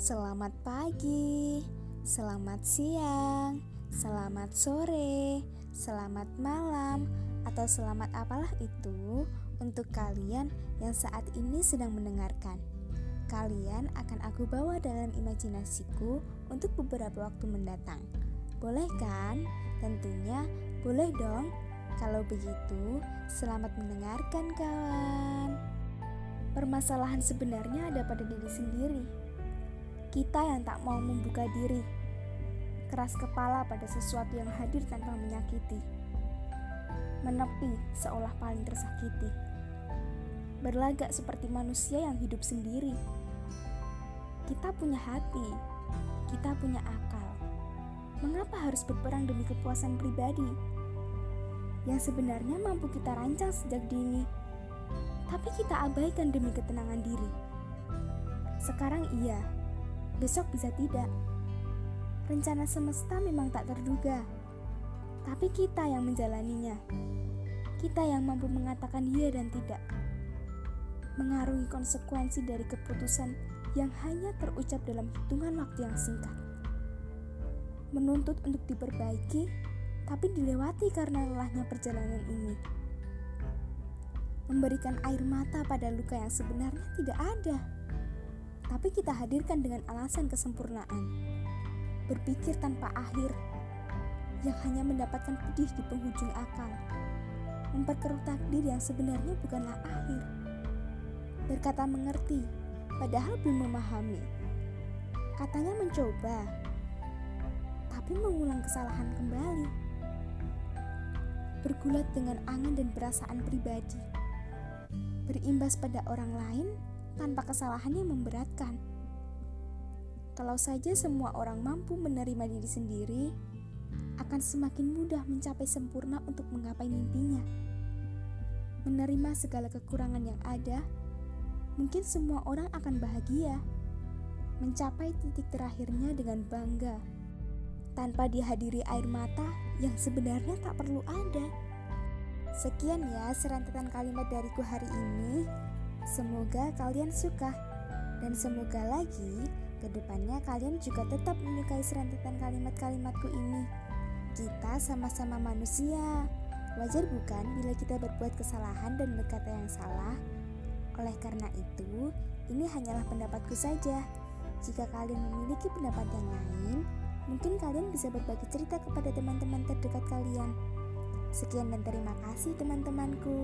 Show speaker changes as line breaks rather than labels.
Selamat pagi, selamat siang, selamat sore, selamat malam, atau selamat apalah itu untuk kalian yang saat ini sedang mendengarkan. Kalian akan aku bawa dalam imajinasiku untuk beberapa waktu mendatang. Boleh kan? Tentunya boleh dong. Kalau begitu, selamat mendengarkan kawan. Permasalahan sebenarnya ada pada diri sendiri. Kita yang tak mau membuka diri, keras kepala pada sesuatu yang hadir tanpa menyakiti, menepi seolah paling tersakiti, berlagak seperti manusia yang hidup sendiri. Kita punya hati, kita punya akal. Mengapa harus berperang demi kepuasan pribadi? Yang sebenarnya mampu kita rancang sejak dini, tapi kita abaikan demi ketenangan diri. Sekarang iya, besok bisa tidak. Rencana semesta memang tak terduga, tapi kita yang menjalaninya. Kita yang mampu mengatakan iya dan tidak. Mengarungi konsekuensi dari keputusan yang hanya terucap dalam hitungan waktu yang singkat. Menuntut untuk diperbaiki, tapi dilewati karena lelahnya perjalanan ini. Memberikan air mata pada luka yang sebenarnya tidak ada tapi kita hadirkan dengan alasan kesempurnaan. Berpikir tanpa akhir, yang hanya mendapatkan pedih di penghujung akal. Memperkeruh takdir yang sebenarnya bukanlah akhir. Berkata mengerti, padahal belum memahami. Katanya mencoba, tapi mengulang kesalahan kembali. Bergulat dengan angan dan perasaan pribadi. Berimbas pada orang lain tanpa kesalahan yang memberatkan. Kalau saja semua orang mampu menerima diri sendiri, akan semakin mudah mencapai sempurna untuk menggapai mimpinya. Menerima segala kekurangan yang ada, mungkin semua orang akan bahagia, mencapai titik terakhirnya dengan bangga, tanpa dihadiri air mata yang sebenarnya tak perlu ada. Sekian ya serentetan kalimat dariku hari ini. Semoga kalian suka dan semoga lagi ke depannya kalian juga tetap menyukai serentetan kalimat-kalimatku ini. Kita sama-sama manusia. Wajar bukan bila kita berbuat kesalahan dan berkata yang salah? Oleh karena itu, ini hanyalah pendapatku saja. Jika kalian memiliki pendapat yang lain, mungkin kalian bisa berbagi cerita kepada teman-teman terdekat kalian. Sekian dan terima kasih teman-temanku.